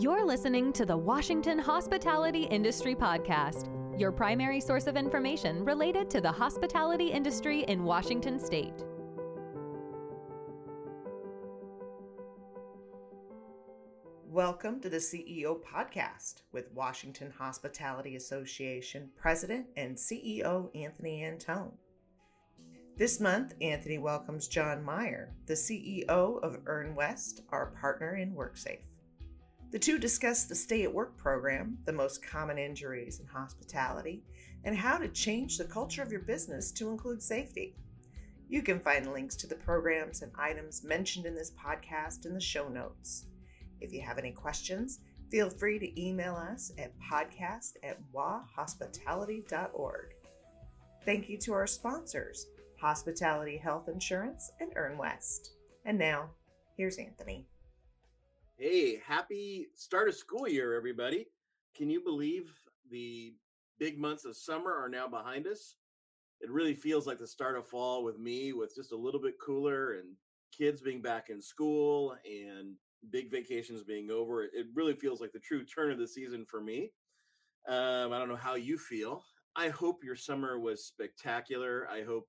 You're listening to the Washington Hospitality Industry Podcast, your primary source of information related to the hospitality industry in Washington state. Welcome to the CEO Podcast with Washington Hospitality Association President and CEO Anthony Antone. This month, Anthony welcomes John Meier, the CEO of ERNwest, our partner in WorkSafe. The two discuss the stay at work program, the most common injuries in hospitality, and how to change the culture of your business to include safety. You can find links to the programs and items mentioned in this podcast in the show notes. If you have any questions, feel free to email us at podcast at wahospitality.org. Thank you to our sponsors, Hospitality Health Insurance, and ERNwest. And now, here's Anthony. Hey, happy start of school year, everybody. Can you believe the big months of summer are now behind us? It really feels like the start of fall with me, with just a little bit cooler and kids being back in school and big vacations being over. It really feels like the true turn of the season for me. Um, I don't know how you feel. I hope your summer was spectacular. I hope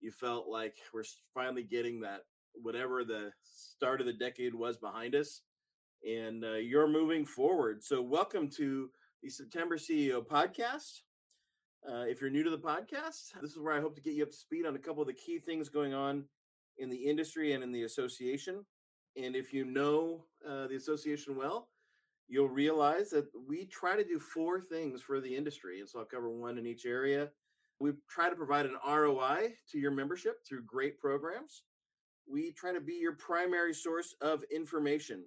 you felt like we're finally getting that whatever the start of the decade was behind us and uh, you're moving forward. So welcome to the september ceo podcast. Uh, if you're new to the podcast this is where i hope to get you up to speed on a couple of the key things going on in the industry and in the association. And if you know uh, the association well you'll realize that we try to do four things for the industry and so i'll cover one in each area. We try to provide an ROI to your membership through great programs. We try to be your primary source of information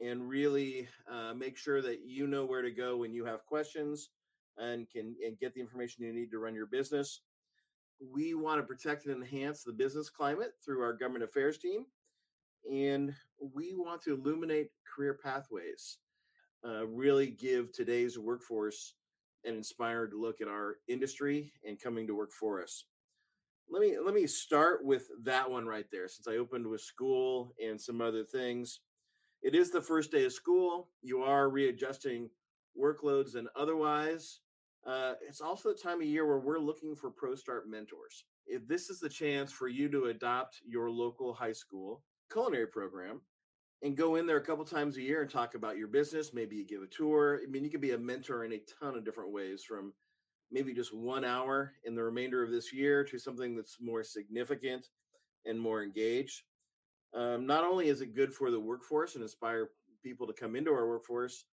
and really uh, make sure that you know where to go when you have questions and can and get the information you need to run your business. We want to protect and enhance the business climate through our government affairs team, and we want to illuminate career pathways. Uh, really give today's workforce an inspired look at our industry and coming to work for us. Let me let me start with that one right there since I opened with school and some other things. It is the first day of school. You are readjusting workloads and otherwise. Uh, it's also the time of year where we're looking for ProStart mentors. If this is the chance for you to adopt your local high school culinary program and go in there a couple times a year and talk about your business. Maybe you give a tour. I mean, you can be a mentor in a ton of different ways from maybe just one hour in the remainder of this year to something that's more significant and more engaged. Um, not only is it good for the workforce and inspire people to come into our workforce,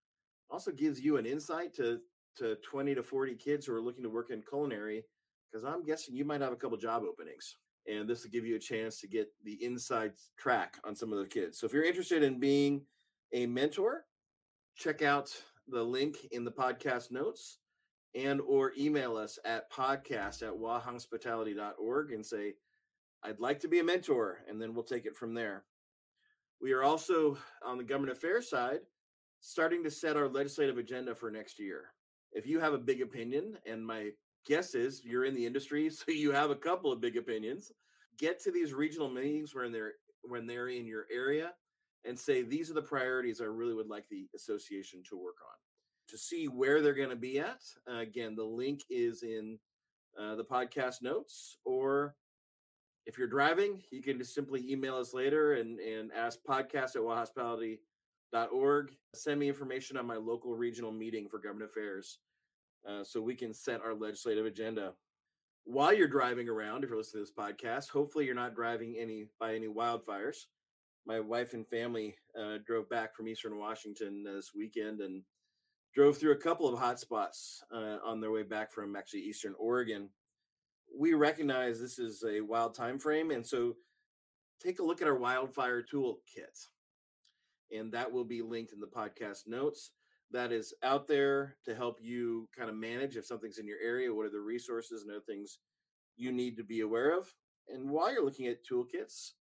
also gives you an insight to to 20 to 40 kids who are looking to work in culinary because I'm guessing you might have a couple job openings and this will give you a chance to get the inside track on some of the kids. So if you're interested in being a mentor, check out the link in the podcast notes and or email us at podcast at wahospitality.org and say, I'd like to be a mentor, and then we'll take it from there. We are also on the government affairs side starting to set our legislative agenda for next year. If you have a big opinion, and my guess is you're in the industry, so you have a couple of big opinions. Get to these regional meetings when they're when they're in your area and say these are the priorities I really would like the association to work on. To see where they're going to be at, uh, again, the link is in uh, the podcast notes, or if you're driving, you can just simply email us later and, and ask podcast at wahospitality.org. Send me information on my local regional meeting for government affairs uh, so we can set our legislative agenda. While you're driving around, if you're listening to this podcast, hopefully you're not driving any by any wildfires. My wife and family uh, drove back from Eastern Washington this weekend and drove through a couple of hot spots uh, on their way back from actually Eastern Oregon. We recognize this is a wild time frame, and so take a look at our wildfire toolkit, and that will be linked in the podcast notes that is out there to help you kind of manage if something's in your area what are the resources and other things you need to be aware of and while you're looking at toolkits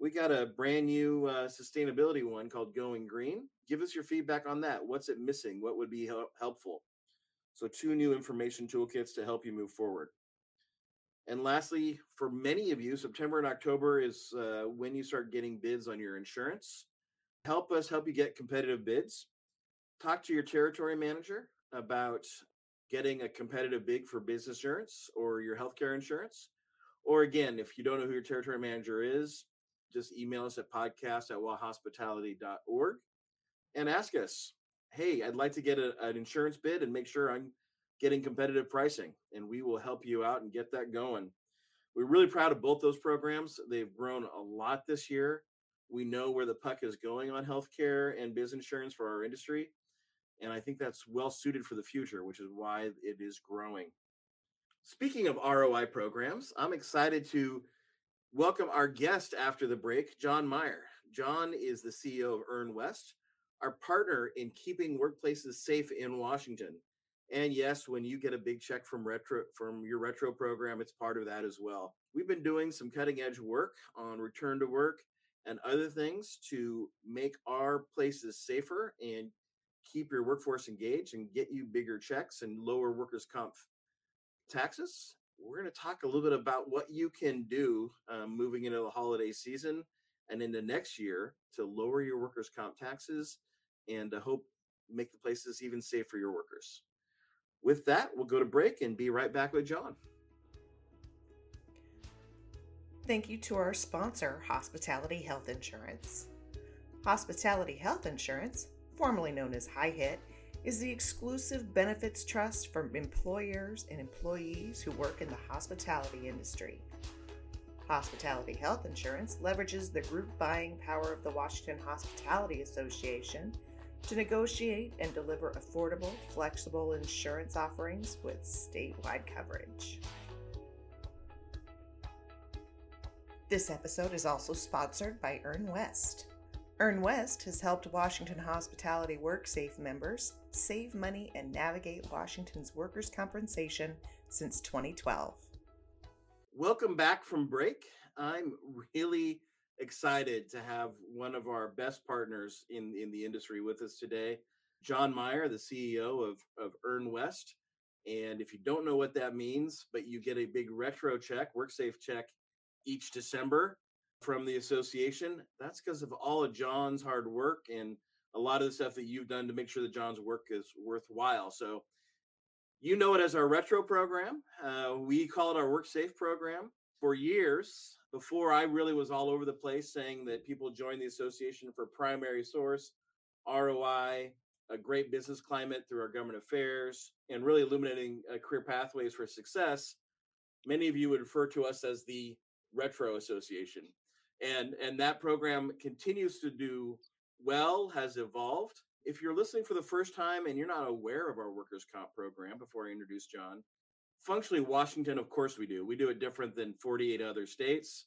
we got a brand new uh, sustainability one called going green. Give us your feedback on that. What's it missing? What would be help- helpful? So two new information toolkits to help you move forward and lastly for many of you september and october is uh, when you start getting bids on your insurance help us help you get competitive bids talk to your territory manager about getting a competitive bid for business insurance or your healthcare insurance. Or again, if you don't know who your territory manager is, just email us at podcast at wahospitality.org and ask us, hey, I'd like to get a, an insurance bid and make sure I'm getting competitive pricing. And we will help you out and get that going. We're really proud of both those programs. They've grown a lot this year. We know where the puck is going on healthcare and business insurance for our industry. And I think that's well suited for the future, which is why it is growing. Speaking of ROI programs, I'm excited to welcome our guest after the break, John Meier. John is the CEO of ERNwest, our partner in keeping workplaces safe in Washington. And yes, when you get a big check from retro from your retro program, it's part of that as well. We've been doing some cutting edge work on return to work and other things to make our places safer and keep your workforce engaged and get you bigger checks and lower workers' comp taxes. We're going to talk a little bit about what you can do um, moving into the holiday season and into next year to lower your workers' comp taxes and to hope make the places even safer for your workers. With that, we'll go to break and be right back with John. Thank you to our sponsor, Hospitality Health Insurance. Hospitality Health Insurance, formerly known as High Hit, is the exclusive benefits trust for employers and employees who work in the hospitality industry. Hospitality Health Insurance leverages the group buying power of the Washington Hospitality Association to negotiate and deliver affordable, flexible insurance offerings with statewide coverage. This episode is also sponsored by ERNwest. Earn West has helped Washington Hospitality WorkSafe members save money and navigate Washington's workers' compensation since 2012. Welcome back from break. I'm really excited to have one of our best partners in, in the industry with us today, John Meier, the CEO of, of ERNwest. And if you don't know what that means, but you get a big retro check, WorkSafe check each December from the association, that's because of all of John's hard work and a lot of the stuff that you've done to make sure that John's work is worthwhile. So you know it as our retro program. Uh, we call it our WorkSafe program. For years, before I really was all over the place saying that people join the association for primary source, ROI, a great business climate through our government affairs, and really illuminating uh, career pathways for success, many of you would refer to us as the Retro Association. And, and that program continues to do well, has evolved. If you're listening for the first time and you're not aware of our workers' comp program, before I introduce John, functionally washington of course we do. We do it different than 48 other states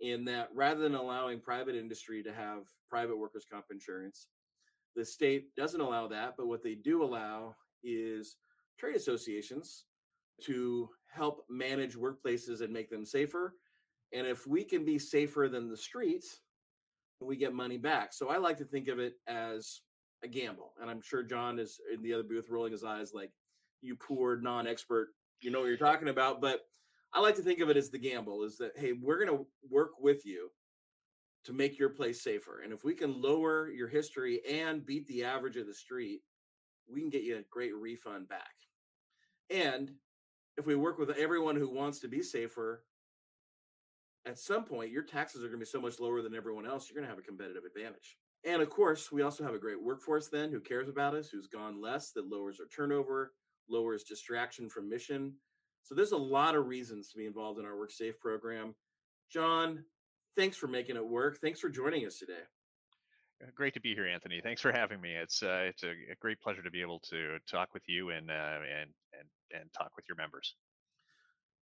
in that rather than allowing private industry to have private workers comp insurance the state doesn't allow that but what they do allow is trade associations to help manage workplaces and make them safer. And if we can be safer than the streets we get money back. So i like to think of it as a gamble. And i'm sure john is in the other booth rolling his eyes like you poor non-expert you know what you're talking about. But I like to think of it as the gamble is that, hey, we're going to work with you to make your place safer. And if we can lower your history and beat the average of the street, we can get you a great refund back. And if we work with everyone who wants to be safer, at some point your taxes are going to be so much lower than everyone else, you're going to have a competitive advantage. And of course, we also have a great workforce then who cares about us, who's gone less, that lowers our turnover, lowers distraction from mission. So there's a lot of reasons to be involved in our WorkSafe program. John, thanks for making it work. Thanks for joining us today. Uh, great to be here, Anthony. Thanks for having me. It's uh, it's a, a, great pleasure to be able to talk with you and uh, and and and talk with your members.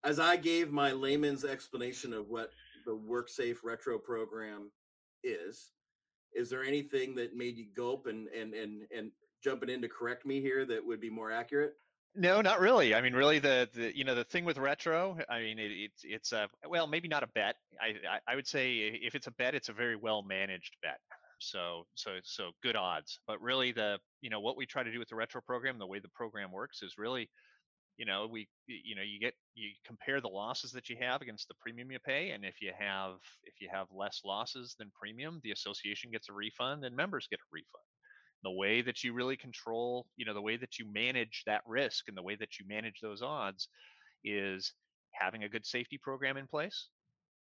As I gave my layman's explanation of what the WorkSafe Retro program is, is there anything that made you gulp and and and and jumping in to correct me here that would be more accurate? No, not really. I mean, really, the, the you know the thing with retro. I mean, it, it's it's a well, maybe not a bet. I, I would say if it's a bet, it's a very well managed bet. So so so good odds. But really, the you know what we try to do with the retro program, the way the program works is really, you know, we you know you get you compare the losses that you have against the premium you pay, and if you have if you have less losses than premium, the association gets a refund and members get a refund the way that you really control, you know, the way that you manage that risk and the way that you manage those odds is having a good safety program in place.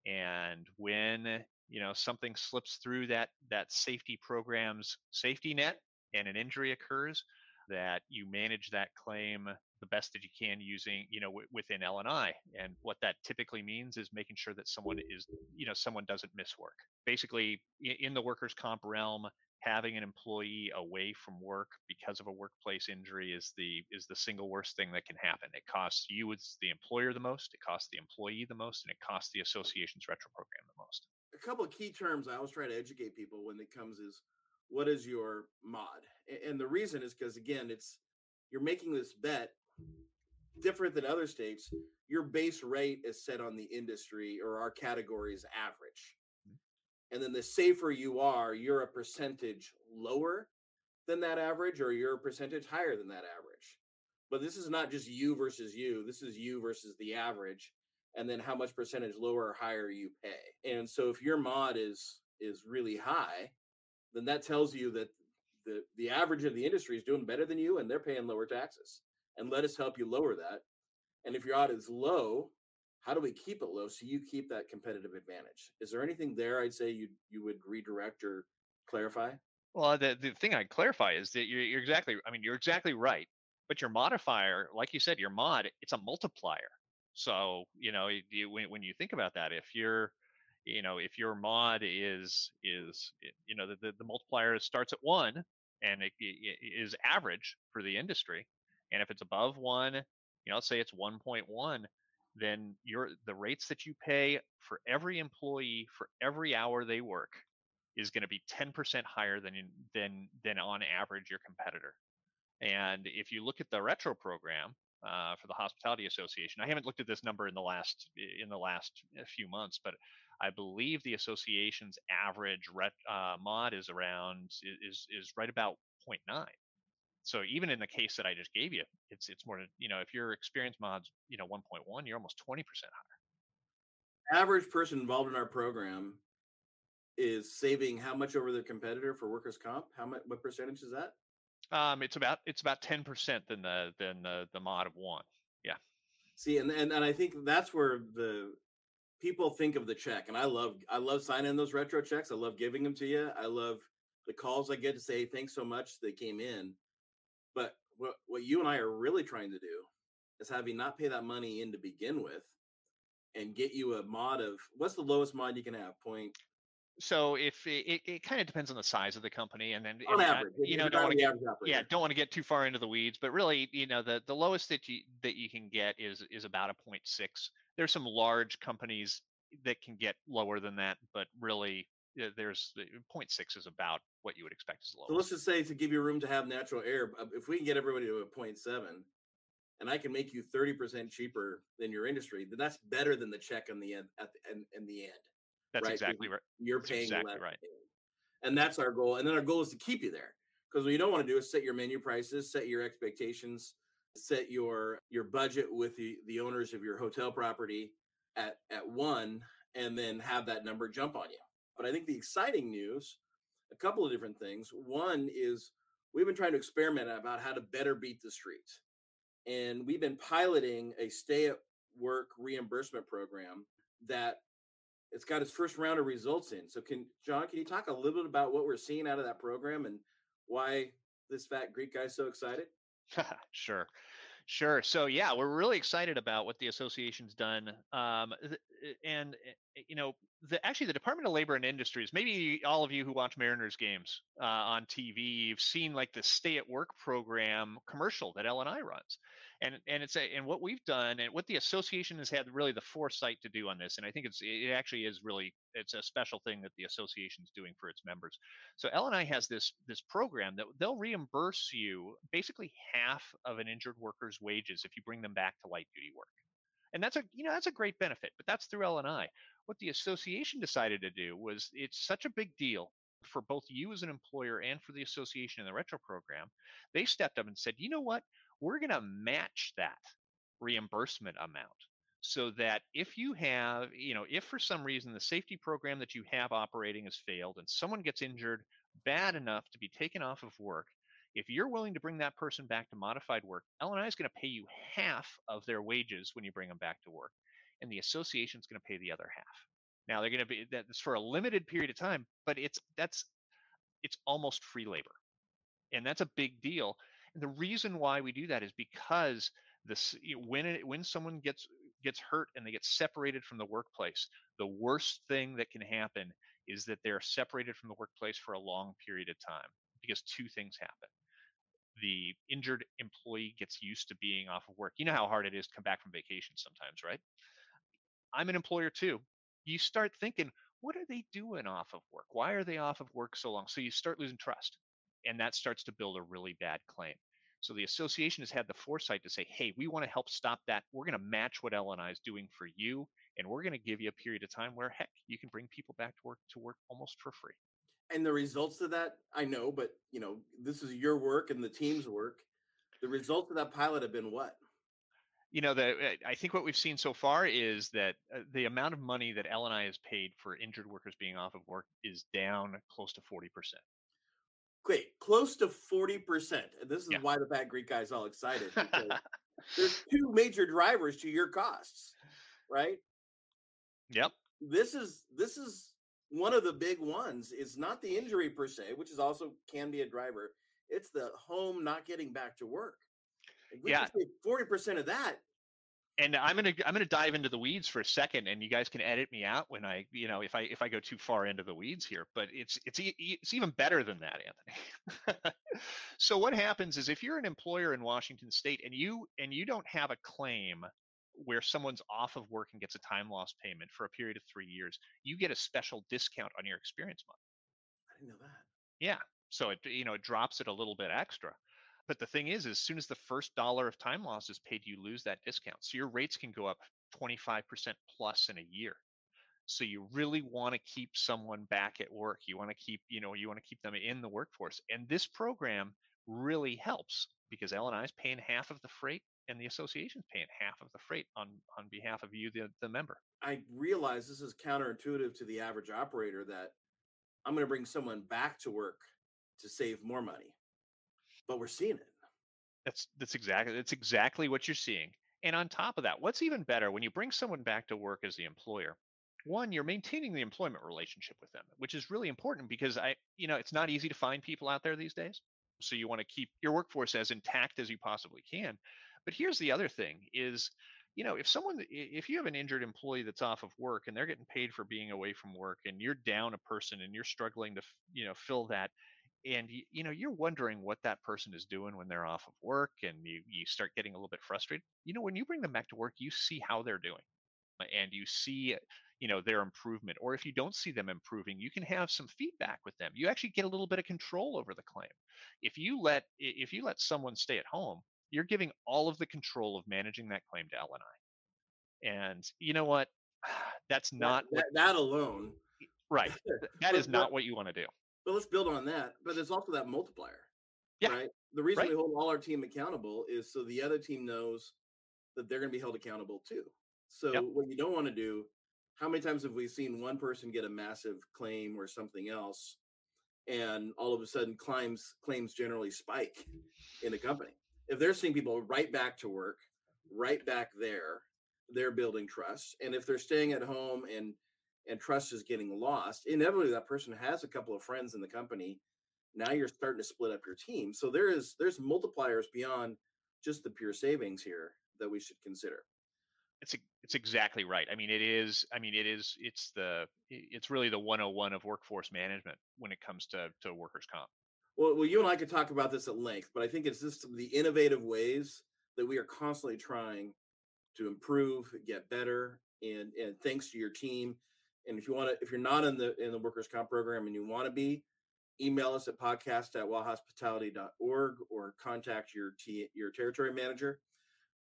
And when, you know, something slips through that that safety program's safety net and an injury occurs, that you manage that claim the best that you can using you know w- within L&I and what that typically means is making sure that someone is you know someone doesn't miss work basically in the workers comp realm having an employee away from work because of a workplace injury is the is the single worst thing that can happen. It costs you as the employer the most it costs the employee the most and it costs the association's retro program the most. A couple of key terms i always try to educate people when it comes is what is your mod? And the reason is because again it's you're making this bet different than other states your base rate is set on the industry or our category's average and then the safer you are you're a percentage lower than that average or you're a percentage higher than that average. But this is not just you versus you this is you versus the average and then how much percentage lower or higher you pay. And so if your mod is is really high then that tells you that the the average of the industry is doing better than you and they're paying lower taxes and let us help you lower that. And if your audit is low how do we keep it low so you keep that competitive advantage? Is there anything there i'd say you you would redirect or clarify? Well the, the thing i'd clarify is that you're, you're exactly i mean you're exactly right but your modifier like you said your mod it's a multiplier. So you know you, when, when you think about that if you're you know if your mod is is you know the, the, the multiplier starts at one and it, it is average for the industry and if it's above one you know let's say it's 1.1 then your the rates that you pay for every employee for every hour they work is going to be 10% higher than than than on average your competitor and if you look at the retro program uh, for the hospitality association i haven't looked at this number in the last in the last uh, few months but I believe the association's average ret, uh, mod is around is is right about 0.9. So even in the case that I just gave you, it's it's more you know if your experience mod's you know 1.1, you're almost 20% higher. Average person involved in our program is saving how much over their competitor for workers comp? How much? What percentage is that? Um, it's about it's about 10% than the than the the mod of one. Yeah. See, and and, and I think that's where the people think of the check and i love i love signing those retro checks i love giving them to you i love the calls i get to say thanks so much they came in but what, what you and i are really trying to do is have you not pay that money in to begin with and get you a mod of what's the lowest mod you can have point? So if it, it, it kind of depends on the size of the company and then on average, not, you know don't want to get, yeah don't want to get too far into the weeds but really you know the the lowest that you that you can get is is about a 0.6 there's some large companies that can get lower than that but really Uh, there's the uh, 0.6 is about what you would expect as low so let's just say to give you room to have natural air uh, if we can get everybody to a 0.7 and I can make you 30% cheaper than your industry, then that's better than the check on the end at the, in, in the end. That's right? exactly right. You're That's paying exactly less. right. And that's our goal. And then our goal is to keep you there. Because what you don't want to do is set your menu prices, set your expectations, set your your budget with the, the owners of your hotel property at at one, and then have that number jump on you. But I think the exciting news, a couple of different things. One is we've been trying to experiment about how to better beat the streets. And we've been piloting a stay at work reimbursement program that it's got its first round of results in. So can John, can you talk a little bit about what we're seeing out of that program and why this fat Greek guy's so excited? sure. Sure. So yeah, we're really excited about what the association's done. Um, and eh, you know, the actually the Department of Labor and Industries. Maybe all of you who watch Mariners games uh, on TV, you've seen like the Stay at Work program commercial that L&I runs and and it's a and what we've done and what the association has had really the foresight to do on this and i think it's it actually is really it's a special thing that the association is doing for its members. So L&I has this this program that they'll reimburse you basically half of an injured worker's wages if you bring them back to light duty work. And that's a you know that's a great benefit but that's through L&I what the association decided to do was it's such a big deal for both you as an employer and for the association in the retro program they stepped up and said you know what we're going to match that reimbursement amount so that if you have, you know, if for some reason the safety program that you have operating has failed and someone gets injured bad enough to be taken off of work, if you're willing to bring that person back to modified work, L&I is going to pay you half of their wages when you bring them back to work, and the association is going to pay the other half. Now they're going to be that's for a limited period of time, but it's that's it's almost free labor, and that's a big deal. The reason why we do that is because this when it, when someone gets gets hurt and they get separated from the workplace, the worst thing that can happen is that they're separated from the workplace for a long period of time because two things happen. The injured employee gets used to being off of work. You know how hard it is to come back from vacation sometimes, right? I'm an employer too. You start thinking, what are they doing off of work? Why are they off of work so long? So you start losing trust. And that starts to build a really bad claim. So the association has had the foresight to say, hey, we want to help stop that. We're going to match what L&I is doing for you, and we're going to give you a period of time where, heck, you can bring people back to work to work almost for free. And the results of that, I know, but you know, this is your work and the team's work. The results of that pilot have been what? You know, the I think what we've seen so far is that uh, the amount of money that L&I has paid for injured workers being off of work is down close to forty percent. Great, close to 40%. And this is yeah. why the Bad Greek guy's all excited. there's two major drivers to your costs, right? Yep. This is this is one of the big ones. It's not the injury per se, which is also can be a driver. It's the home not getting back to work. yeah, forty percent of that and I'm gonna I'm gonna dive into the weeds for a second, and you guys can edit me out when I you know if I if I go too far into the weeds here. But it's it's it's even better than that, Anthony. so what happens is if you're an employer in Washington State and you and you don't have a claim where someone's off of work and gets a time loss payment for a period of three years, you get a special discount on your experience month. I didn't know that. Yeah, so it you know it drops it a little bit extra. But the thing is, as soon as the first dollar of time loss is paid, you lose that discount. So your rates can go up 25% plus in a year. So you really want to keep someone back at work. You want to keep, you know, you want to keep them in the workforce. And this program really helps because L&I is paying half of the freight and the association is paying half of the freight on on behalf of you, the, the member. I realize this is counterintuitive to the average operator that I'm going to bring someone back to work to save more money but we're seeing it. That's that's exactly that's exactly what you're seeing. And on top of that, what's even better when you bring someone back to work as the employer? One, you're maintaining the employment relationship with them, which is really important because I, you know, it's not easy to find people out there these days. So you want to keep your workforce as intact as you possibly can. But here's the other thing is, you know, if someone if you have an injured employee that's off of work and they're getting paid for being away from work and you're down a person and you're struggling to, you know, fill that and you, you know you're wondering what that person is doing when they're off of work and you, you start getting a little bit frustrated you know when you bring them back to work you see how they're doing uh, and you see uh, you know their improvement or if you don't see them improving you can have some feedback with them. You actually get a little bit of control over the claim. If you let if you let someone stay at home you're giving all of the control of managing that claim to L&I and you know what? That's not that, that, that alone right that is not what you want to do but let's build on that. But there's also that multiplier. Yeah. Right. The reason right. we hold all our team accountable is so the other team knows that they're going to be held accountable too. So yep. what you don't want to do, how many times have we seen one person get a massive claim or something else, and all of a sudden claims claims generally spike in a company? If they're seeing people right back to work, right back there, they're building trust. And if they're staying at home and and trust is getting lost, inevitably that person has a couple of friends in the company. Now you're starting to split up your team. So there is there's multipliers beyond just the pure savings here that we should consider. It's it's exactly right. I mean, it is. I mean, it is. It's the. It's really the 101 of workforce management when it comes to to workers' comp. Well, well, you and I could talk about this at length, but I think it's just the innovative ways that we are constantly trying to improve, get better, and and thanks to your team and if you want to, if you're not in the in the workers' comp program and you want to be, email us at podcast at wellhospitality.org or contact your t- your territory manager.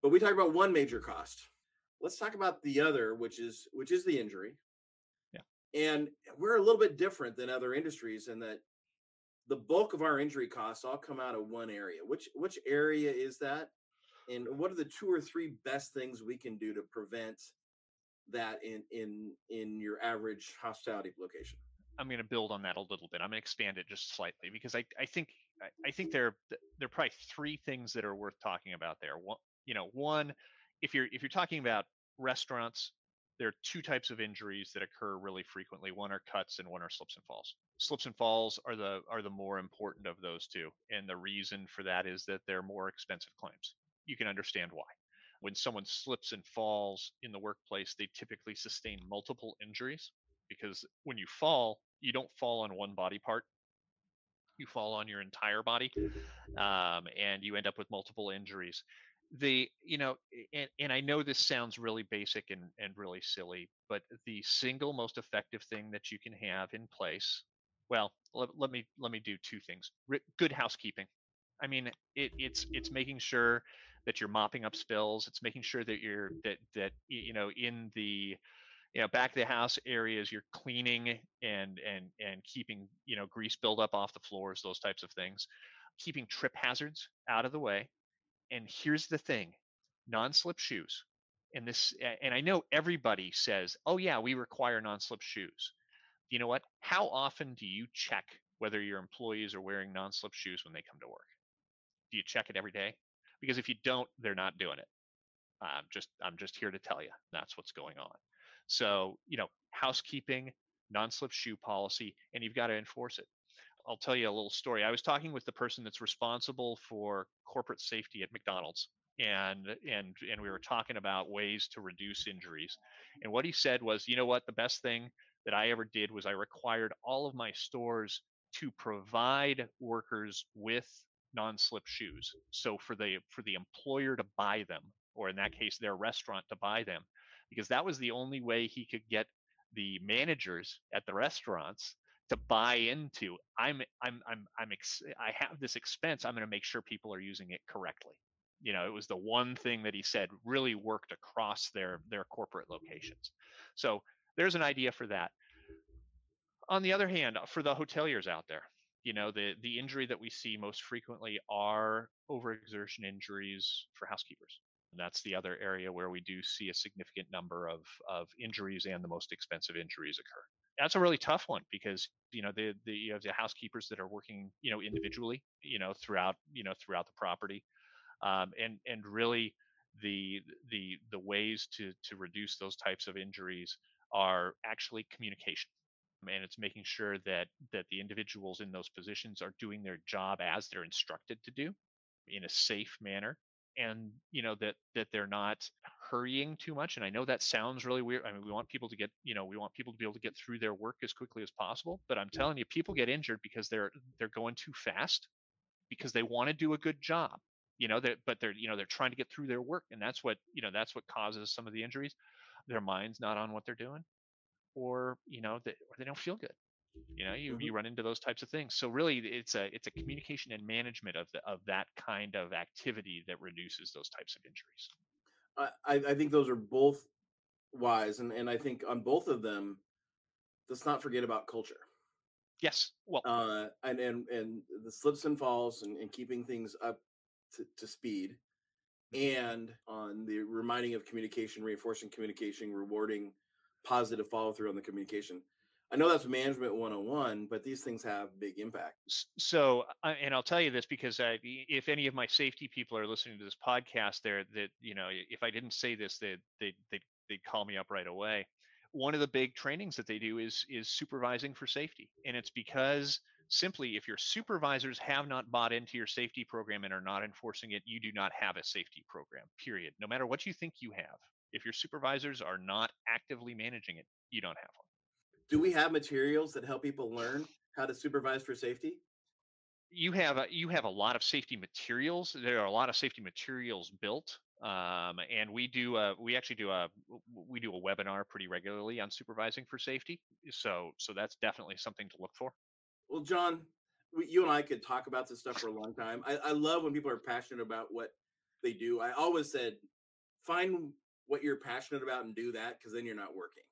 But we talk about one major cost. Let's talk about the other, which is which is the injury. Yeah. And we're a little bit different than other industries in that the bulk of our injury costs all come out of one area. Which which area is that? And what are the two or three best things we can do to prevent that in in in your average hospitality location? I'm going to build on that a little bit. I'm going to expand it just slightly because I, I think I think there there are probably three things that are worth talking about there. One, you know, one, if you're if you're talking about restaurants, there are two types of injuries that occur really frequently. One are cuts and one are slips and falls. Slips and falls are the are the more important of those two, and the reason for that is that they're more expensive claims. You can understand why. When someone slips and falls in the workplace, they typically sustain multiple injuries because when you fall, you don't fall on one body part. You fall on your entire body, um, and you end up with multiple injuries. The you know, and, and I know this sounds really basic and, and really silly, but the single most effective thing that you can have in place, well, let, let me let me do two things. Good housekeeping. I mean, it, it's it's making sure that you're mopping up spills. It's making sure that you're that that you know in the you know back of the house areas you're cleaning and and and keeping you know grease buildup off the floors those types of things. Keeping trip hazards out of the way. And here's the thing non-slip shoes and this and i know everybody says oh yeah we require non-slip shoes. You know what? How often do you check whether your employees are wearing non-slip shoes when they come to work? Do you check it every day because if you don't they're not doing it i'm just i'm just here to tell you that's what's going on so, you know, housekeeping, non slip shoe policy, and you've got to enforce it. I'll tell you a little story. I was talking with the person that's responsible for corporate safety at McDonald's and and and we were talking about ways to reduce injuries. And what he said was, you know what, the best thing that I ever did was I required all of my stores to provide workers with non-slip shoes. So for the for the employer to buy them, or in that mm-hmm. case their restaurant to buy them, because that was the only way he could get the managers at the restaurants to buy into i'm i'm i'm i'm ex- i have this expense i'm going to make sure people are using it correctly. You know it was the one thing that he said really worked across their their corporate locations. So there's an idea for that. On the other hand for the hoteliers out there you know the the injury that we see most frequently are overexertion injuries for housekeepers. And that's the other area where we do see a significant number of, of injuries and the most expensive injuries occur. That's a really tough one because you know the, the you have the housekeepers that are working you know individually you know throughout you know throughout the property, um, and and really the the the ways to to reduce those types of injuries are actually communication and it's making sure that that the individuals in those positions are doing their job as they're instructed to do in a safe manner and you know that that they're not hurrying too much. And i know that sounds really weird. I mean we want people to get you know we want people to be able to get through their work as quickly as possible but i'm telling you people get injured because they're they're going too fast because they want to do a good job you know that but they're you know they're trying to get through their work and that's what you know that's what causes some of the injuries. Their mind's not on what they're doing or you know they, or they don't feel good you know you, mm-hmm. you run into those types of things. So really it's a it's a communication and management of the, of that kind of activity that reduces those types of injuries. I i think those are both wise and and i think on both of them let's not forget about culture. Yes well uh and and and the slips and falls and, and keeping things up to, to speed and on the reminding of communication reinforcing communication rewarding positive follow through on the communication I know that's management 101, but these things have big impact. So, uh, and I'll tell you this because I, if any of my safety people are listening to this podcast, there that you know, if I didn't say this, they they they they'd call me up right away. One of the big trainings that they do is is supervising for safety, and it's because simply if your supervisors have not bought into your safety program and are not enforcing it, you do not have a safety program. Period. No matter what you think you have, if your supervisors are not actively managing it, you don't have one do we have materials that help people learn how to supervise for safety? You have a, you have a lot of safety materials. There are a lot of safety materials built, um, and we do a, we actually do a we do a webinar pretty regularly on supervising for safety. So so that's definitely something to look for. Well, John, you and I could talk about this stuff for a long time. I, I love when people are passionate about what they do. I always said, find what you're passionate about and do that because then you're not working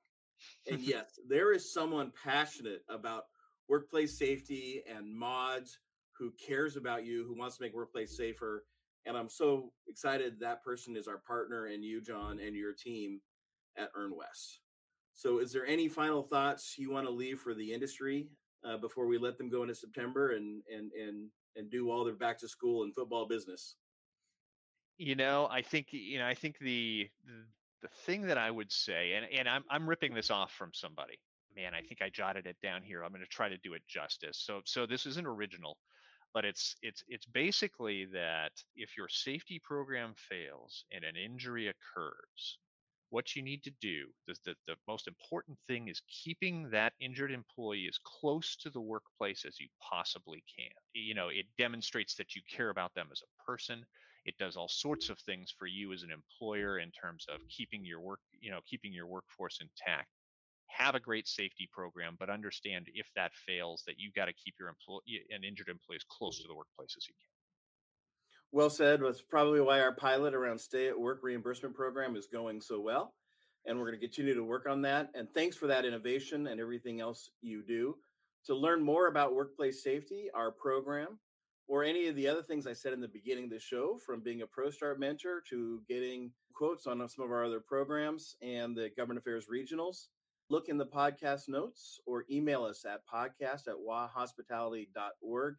and yes, there is someone passionate about workplace safety and mods who cares about you, who wants to make workplace safer. And I'm so excited that person is our partner and you, John, and your team at ERNwest. So, is there any final thoughts you want to leave for the industry uh, before we let them go into September and and and and do all their back to school and football business? You know, I think you know, I think the the, thing that I would say, and and I'm I'm ripping this off from somebody. Man, I think I jotted it down here. I'm going to try to do it justice. So so this isn't original, but it's it's it's basically that if your safety program fails and an injury occurs, what you need to do the, the, the, most important thing is keeping that injured employee as close to the workplace as you possibly can you know it demonstrates that you care about them as a person it does all sorts of things for you as an employer in terms of keeping your work you know keeping your workforce intact have a great safety program but understand if that fails that you got to keep your employee and injured employees close to the workplace as you can well said. That's probably why our pilot around stay at work reimbursement program is going so well. And we're going to continue to work on that. And thanks for that innovation and everything else you do. To learn more about workplace safety, our program, or any of the other things I said in the beginning of the show, from being a ProStart mentor to getting quotes on some of our other programs and the government affairs regionals, look in the podcast notes or email us at podcast at wahospitality.org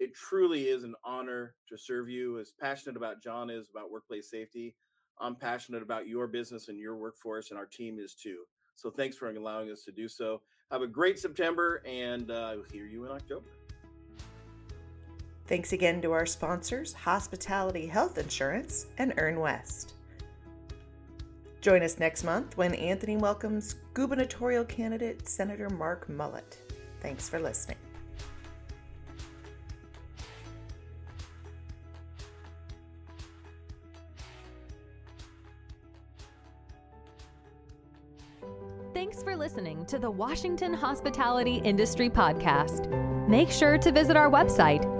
it truly is an honor to serve you. As passionate about John is about workplace safety, I'm passionate about your business and your workforce, and our team is too. So thanks for allowing us to do so. Have a great September, and uh, I'll hear you in October. Thanks again to our sponsors, Hospitality Health Insurance and ERNwest. Join us next month when Anthony welcomes gubernatorial candidate Senator Mark Mullet. Thanks for listening. Thanks for listening to the Washington Hospitality Industry Podcast. Make sure to visit our website,